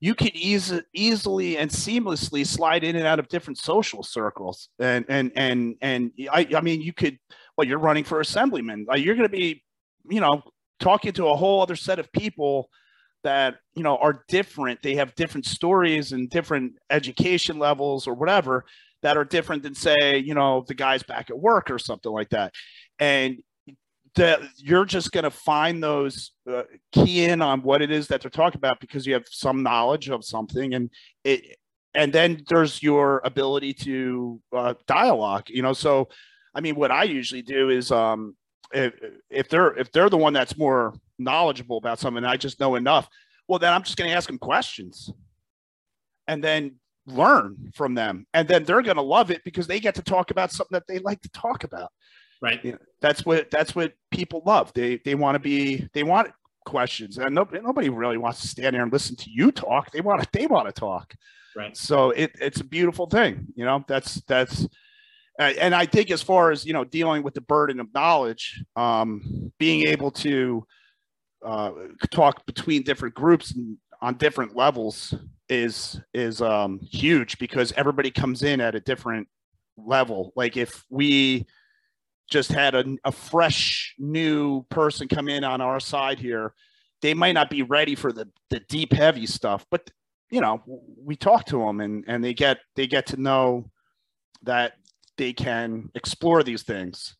you can easy, easily and seamlessly slide in and out of different social circles. And and and and I, I mean, you could. Well, you're running for assemblyman. you're going to be, you know, talking to a whole other set of people that you know are different. They have different stories and different education levels or whatever that are different than say you know the guys back at work or something like that. And that you're just going to find those uh, key in on what it is that they're talking about because you have some knowledge of something and it and then there's your ability to uh, dialogue you know? So i mean what i usually do is um if, if they're if they're the one that's more knowledgeable about something I just know enough, well, then I'm just going to ask them questions and then learn from them. And then they're going to love it because they get to talk about something that they like to talk about. Right. You know, that's what that's what people love. They they want to be they want questions and nobody, nobody really wants to stand there and listen to you talk. They want to they want to talk. Right. So it, it's a beautiful thing. You know, that's that's and I think as far as you know, dealing with the burden of knowledge, um, being able to uh, talk between different groups on different levels is is um, huge because everybody comes in at a different level. Like if we just had a, a fresh new person come in on our side here, they might not be ready for the the deep heavy stuff, but you know we talk to them and and they get they get to know that they can explore these things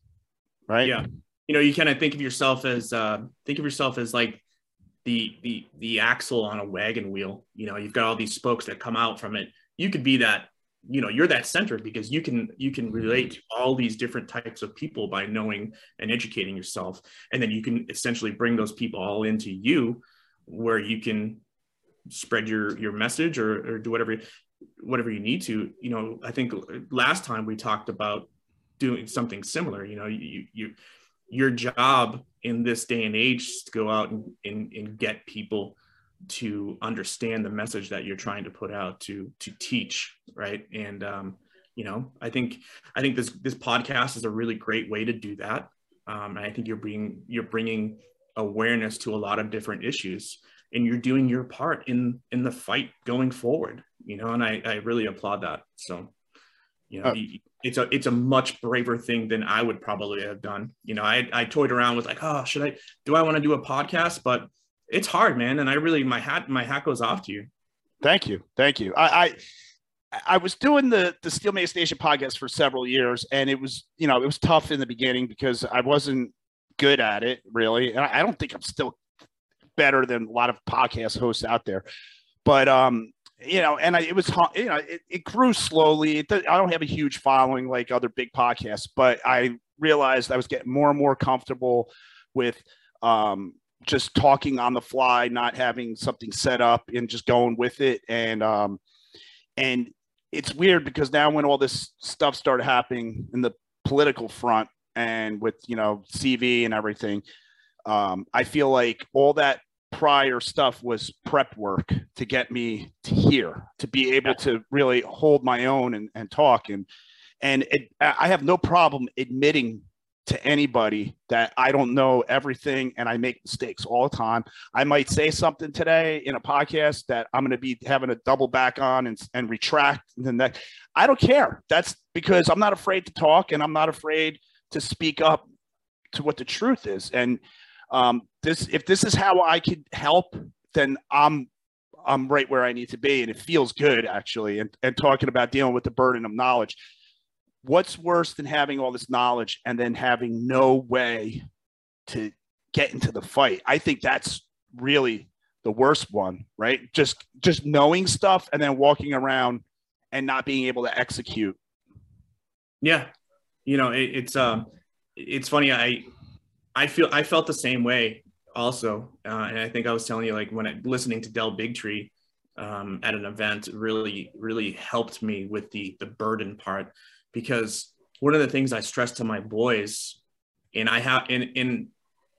right? Yeah. You know you kind of think of yourself as uh, think of yourself as like the the the axle on a wagon wheel. You know you've got all these spokes that come out from it. You could be that you know you're that center because you can you can relate to all these different types of people by knowing and educating yourself. And then you can essentially bring those people all into you where you can spread your your message or, or do whatever whatever you need to you know i think last time we talked about doing something similar you know you you your job in this day and age is to go out and, and, and get people to understand the message that you're trying to put out to to teach right? And um, you know i think i think this this podcast is a really great way to do that. Um, and i think you're bringing you're bringing awareness to a lot of different issues and you're doing your part in in the fight going forward you know and i i really applaud that so you know uh, it's a it's a much braver thing than I would probably have done. You know, I I toyed around with like, oh, should I do I want to do a podcast? But it's hard, man. And I really my hat my hat goes off to you. Thank you, thank you. I I, I was doing the the Steel Mace Nation podcast for several years, and it was you know it was tough in the beginning because I wasn't good at it, really. And I don't think I'm still better than a lot of podcast hosts out there. But um, you know, and I, it was, you know, it, it grew slowly. It, I don't have a huge following like other big podcasts, but I realized I was getting more and more comfortable with um, just talking on the fly, not having something set up and just going with it. And, um, and it's weird because now when all this stuff started happening in the political front and with, you know, CV and everything, um, I feel like all that prior stuff was prep work to get me to here to be able to really hold my own and, and talk. And and it, i have no problem admitting to anybody that i don't know everything and i make mistakes all the time. I might say something today in a podcast that i'm going to be having a double back on and, and retract and then that i don't care. That's because i'm not afraid to talk and i'm not afraid to speak up to what the truth is. And um, this if this is how I could help, then I'm I'm right where I need to be, and it feels good actually. And and talking about dealing with the burden of knowledge, what's worse than having all this knowledge and then having no way to get into the fight? I think that's really the worst one, right? Just just knowing stuff and then walking around and not being able to execute. Yeah, you know, it, it's um, it's funny. I I feel I felt the same way also, uh, and I think I was telling you like when I, listening to Del Bigtree um, at an event really really helped me with the the burden part because one of the things I stress to my boys, and I have and and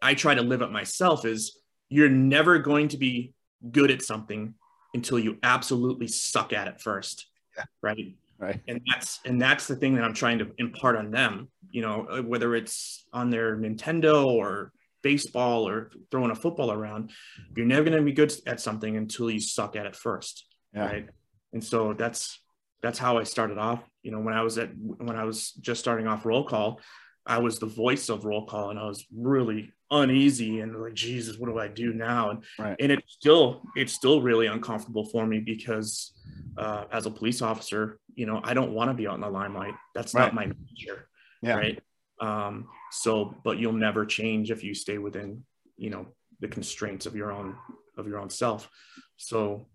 I try to live it myself is you're never going to be good at something until you absolutely suck at it first, yeah. right? right and that's and that's the thing that i'm trying to impart on them you know whether it's on their nintendo or baseball or throwing a football around you're never going to be good at something until you suck at it first yeah. right and so that's that's how i started off you know when i was at when i was just starting off roll call i was the voice of roll call and i was really uneasy and like jesus what do i do now and right. and it's still it's still really uncomfortable for me because uh, as a police officer you know, I don't want to be out in the limelight. That's right. not my nature. Yeah. Right. Um, so, but you'll never change if you stay within, you know, the constraints of your own, of your own self. So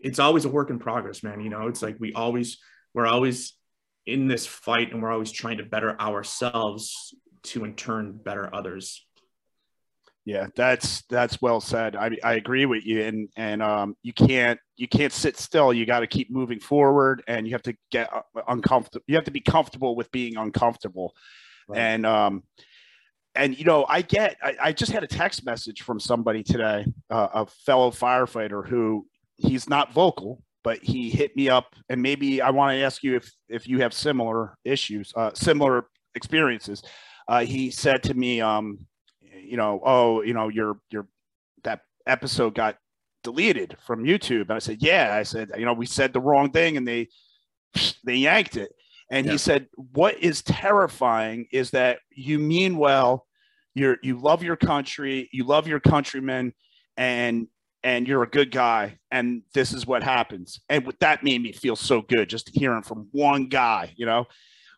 it's always a work in progress, man. You know, it's like we always, we're always in this fight and we're always trying to better ourselves to in turn better others. Yeah, that's that's well said. I I agree with you, and and um, you can't you can't sit still. You got to keep moving forward, and you have to get uh, uncomfortable. You have to be comfortable with being uncomfortable, right. and um, and you know I get. I, I, just had a text message from somebody today, uh, a fellow firefighter who he's not vocal, but he hit me up, and maybe I want to ask you if if you have similar issues, uh, similar experiences. Uh, he said to me, um, you know, oh, you know, your your that episode got deleted from YouTube. And I said, yeah. I said, you know, we said the wrong thing and they they yanked it. And yeah. he said, what is terrifying is that you mean well, you're you love your country, you love your countrymen, and and you're a good guy, and this is what happens. And that made me feel so good just hearing from one guy, you know.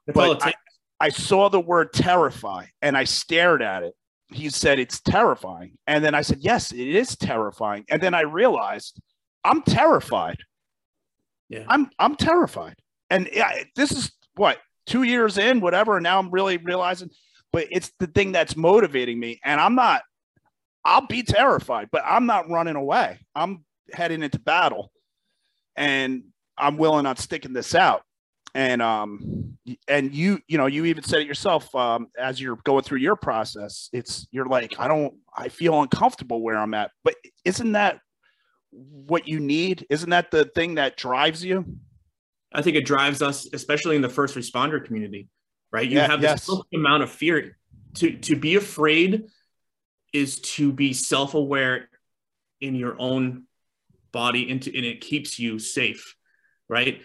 but I, I saw the word terrify and I stared at it he said it's terrifying. And then I said, yes, it is terrifying. And then I realized I'm terrified. Yeah. I'm I'm terrified. And yeah, this is what two years in, whatever. And now I'm really realizing, but it's the thing that's motivating me. And I'm not, I'll be terrified, but I'm not running away. I'm heading into battle and I'm willing on sticking this out and um and you you know you even said it yourself um as you're going through your process it's you're like i don't i feel uncomfortable where i'm at but isn't that what you need isn't that the thing that drives you i think it drives us especially in the first responder community right you yeah, have this yes. amount of fear to to be afraid is to be self-aware in your own body into and it keeps you safe right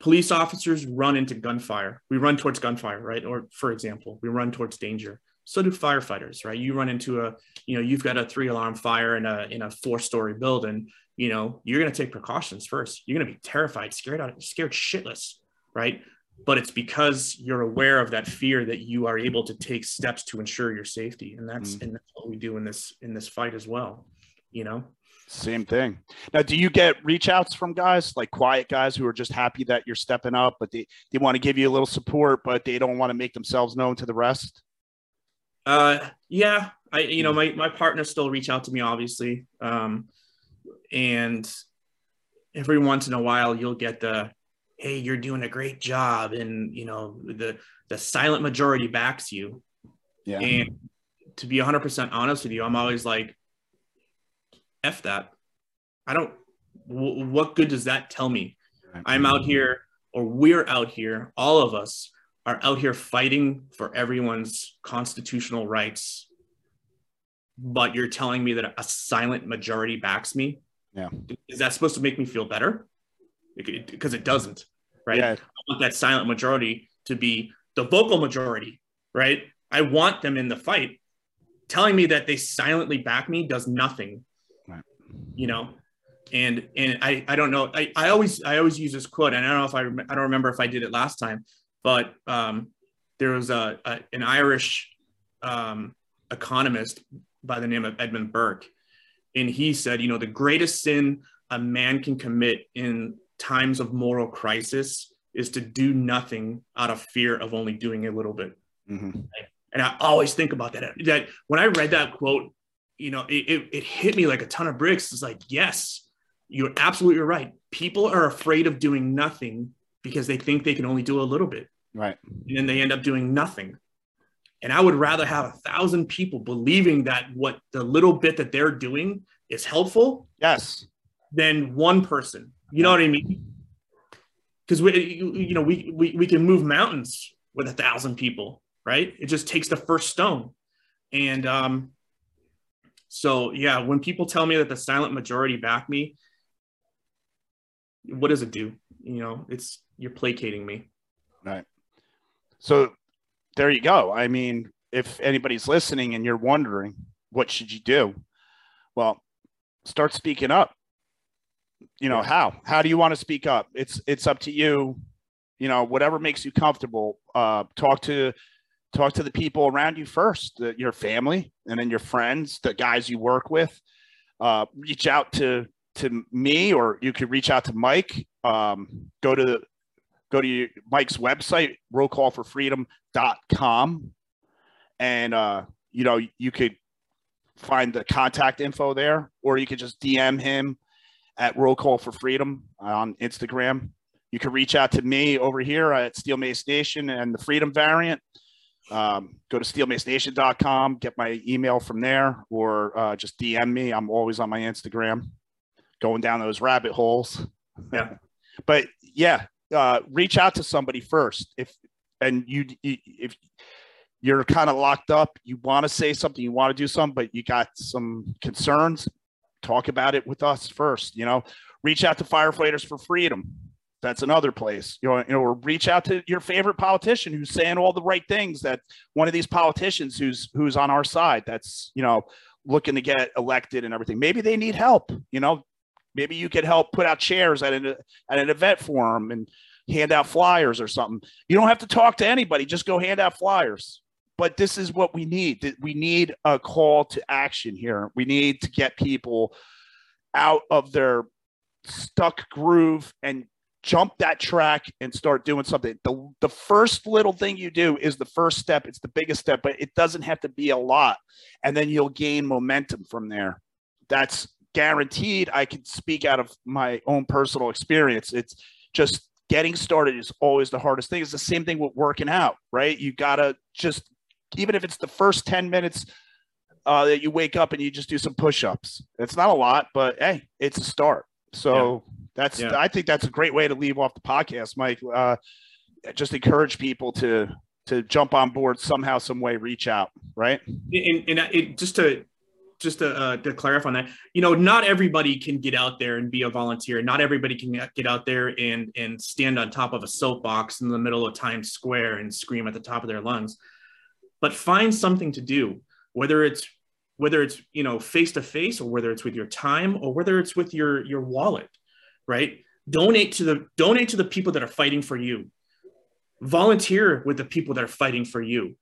police officers run into gunfire. We run towards gunfire, right? Or for example, we run towards danger. So do firefighters, right? You run into a, you know, you've got a three alarm fire in a in a four story building. You know, you're going to take precautions first. You're going to be terrified, scared out, scared shitless, right? but it's because you're aware of that fear that you are able to take steps to ensure your safety and that's mm. and that's what we do in this in this fight as well you know same thing now do you get reach outs from guys like quiet guys who are just happy that you're stepping up but they, they want to give you a little support but they don't want to make themselves known to the rest uh yeah i you know my my partners still reach out to me obviously um and every once in a while you'll get the hey you're doing a great job and you know the the silent majority backs you. Yeah. And to be 100% honest with you i'm always like f that. I don't w- what good does that tell me? I'm out here or we're out here all of us are out here fighting for everyone's constitutional rights but you're telling me that a silent majority backs me yeah is that supposed to make me feel better because it, it, doesn't right? Yeah. I want that silent majority to be the vocal majority, right? I want them in the fight. Telling me that they silently back me does nothing, right. you know. And and I I don't know. I, I always I always use this quote, and I don't know if I I don't remember if I did it last time, but um, there was a, a an Irish um, economist by the name of Edmund Burke, and he said, you know, the greatest sin a man can commit in times of moral crisis is to do nothing out of fear of only doing a little bit. Mm-hmm. And I always think about that. That when I read that quote, you know, it, it, it hit me like a ton of bricks. It's like, yes, you're absolutely right. People are afraid of doing nothing because they think they can only do a little bit. Right. And then they end up doing nothing. And I would rather have a thousand people believing that what the little bit that they're doing is helpful. Yes. Than one person you know what I mean? Because we, you know, we, we we can move mountains with a thousand people, right? It just takes the first stone, and um, so yeah, when people tell me that the silent majority back me, what does it do? You know, it's you're placating me. Right. So there you go. I mean, if anybody's listening and you're wondering what should you do, well, start speaking up. You know how? How do you want to speak up? It's it's up to you. You know whatever makes you comfortable uh talk to talk to the people around you first the, your family and then your friends the guys you work with. Uh reach out to to me or you could reach out to mike. Um go to go to mike's website rollcallforfreedom.com and uh you know you could find the contact info there or you could just dm him at Roll Call for Freedom on Instagram. You can reach out to me over here at Steel Mace Nation and the Freedom variant. Um, go to steelmacenation.com, get my email from there, or uh, just DM me. I'm always on my Instagram, going down those rabbit holes. Yeah. [LAUGHS] but yeah, uh, reach out to somebody first. If and you, if you're kind of locked up, you want to say something, you want to do something, but you got some concerns, talk about it with us first. You know, reach out to firefighters for freedom. That's another place. You know, you know, or reach out to your favorite politician who's saying all the right things. That one of these politicians who's who's on our side. That's you know looking to get elected and everything. Maybe they need help. You know, maybe you could help put out chairs at an at an event for them and hand out flyers or something. You don't have to talk to anybody. Just go hand out flyers but this is what we need. We need a call to action here. We need to get people out of their stuck groove and jump that track and start doing something. The, the first little thing you do is the first step. It's the biggest step, but it doesn't have to be a lot. And then you'll gain momentum from there. That's guaranteed. I can speak out of my own personal experience. It's just getting started is always the hardest thing. It's the same thing with working out, right? You got to just even if it's the first 10 minutes uh, that you wake up and you just do some push-ups. It's not a lot, but hey, it's a start. So yeah. that's yeah. I think that's a great way to leave off the podcast, Mike. Uh, just encourage people to to jump on board somehow, some way, reach out, right? And, and it, just to just to, uh, to clarify on that, you know, not everybody can get out there and be a volunteer. Not everybody can get out there and and stand on top of a soapbox in the middle of Times Square and scream at the top of their lungs but find something to do whether it's whether it's you know face to face or whether it's with your time or whether it's with your your wallet right donate to the donate to the people that are fighting for you volunteer with the people that are fighting for you.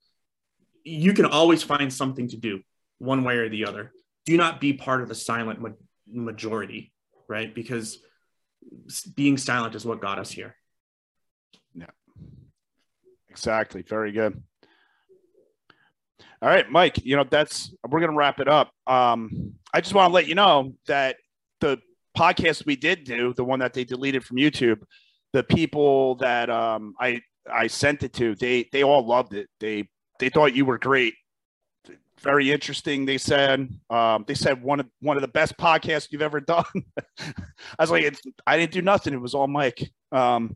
You can always find something to do one way or the other. Do not be part of the silent ma- majority, right? Because being silent is what got us here. Yeah. Exactly. Very good. All right, Mike, you know, that's we're going to wrap it up. Um, I just want to let you know that the podcast we did do, the one that they deleted from YouTube, the people that um, I I sent it to, they they all loved it. They they thought you were great. Very interesting. They said um, they said one of one of the best podcasts you've ever [LAUGHS] done. I was like, I didn't do nothing. It was all Mike. Um,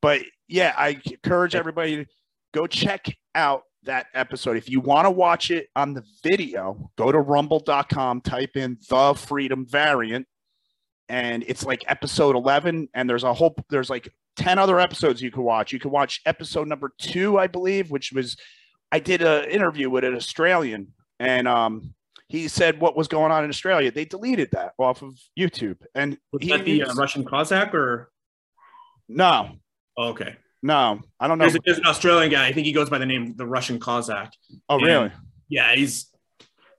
but yeah, I encourage everybody to go check out that episode. If you want to watch it on the video, go to rumble.com, type in the freedom variant, and it's like episode 11. And there's a whole, there's like 10 other episodes you can watch. You can watch episode number two, I believe, which was, I did an interview with an Australian, and um, he said what was going on in Australia. They deleted that off of YouTube. And was he, that the uh, Aussie Cossack or? No. Oh, okay. No, I don't know. There's, there's, an Australian guy. I think he goes by the name the Aussie Cossack. Oh, and, really? Yeah, he's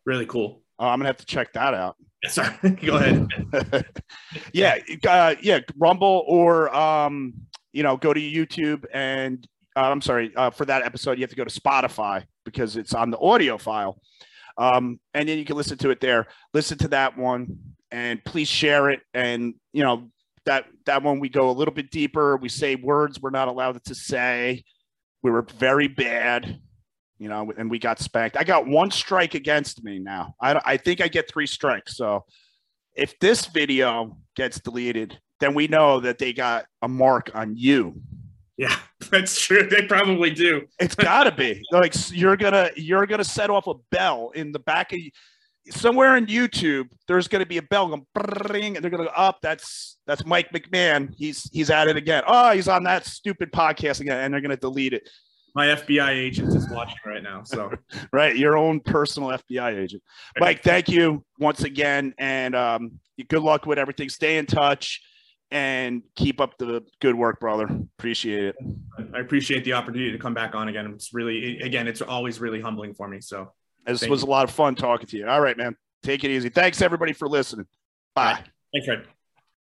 really cool. Oh, I'm gonna have to check that out. [LAUGHS] sorry, go ahead. [LAUGHS] yeah, uh, yeah, Rumble or um, you know, go to YouTube and uh, I'm sorry uh, for that episode. You have to go to Spotify because it's on the audio file, um, and then you can listen to it there. Listen to that one, and please share it. And you know, that that one we go a little bit deeper. We say words we're not allowed to say. We were very bad, you know, and we got spanked. I got one strike against me now. I I think I get three strikes. So if this video gets deleted, then we know that they got a mark on you. Yeah, [LAUGHS] that's true. They probably do. It's got to be [LAUGHS] like you're gonna you're gonna set off a bell in the back of somewhere in YouTube, there's going to be a bell going, and they're going to go up. That's that's Mike McMahon. He's he's at it again. Oh, he's on that stupid podcast again, and they're going to delete it. My FBI agent is watching right now. So [LAUGHS] right, your own personal FBI agent, Mike. Thank you once again, and um, good luck with everything. Stay in touch. And keep up the good work, brother. Appreciate it. I appreciate the opportunity to come back on again. It's really, again, it's always really humbling for me. So this was you. a lot of fun talking to you. All right, man. Take it easy. Thanks everybody for listening. Bye. Thanks, Fred.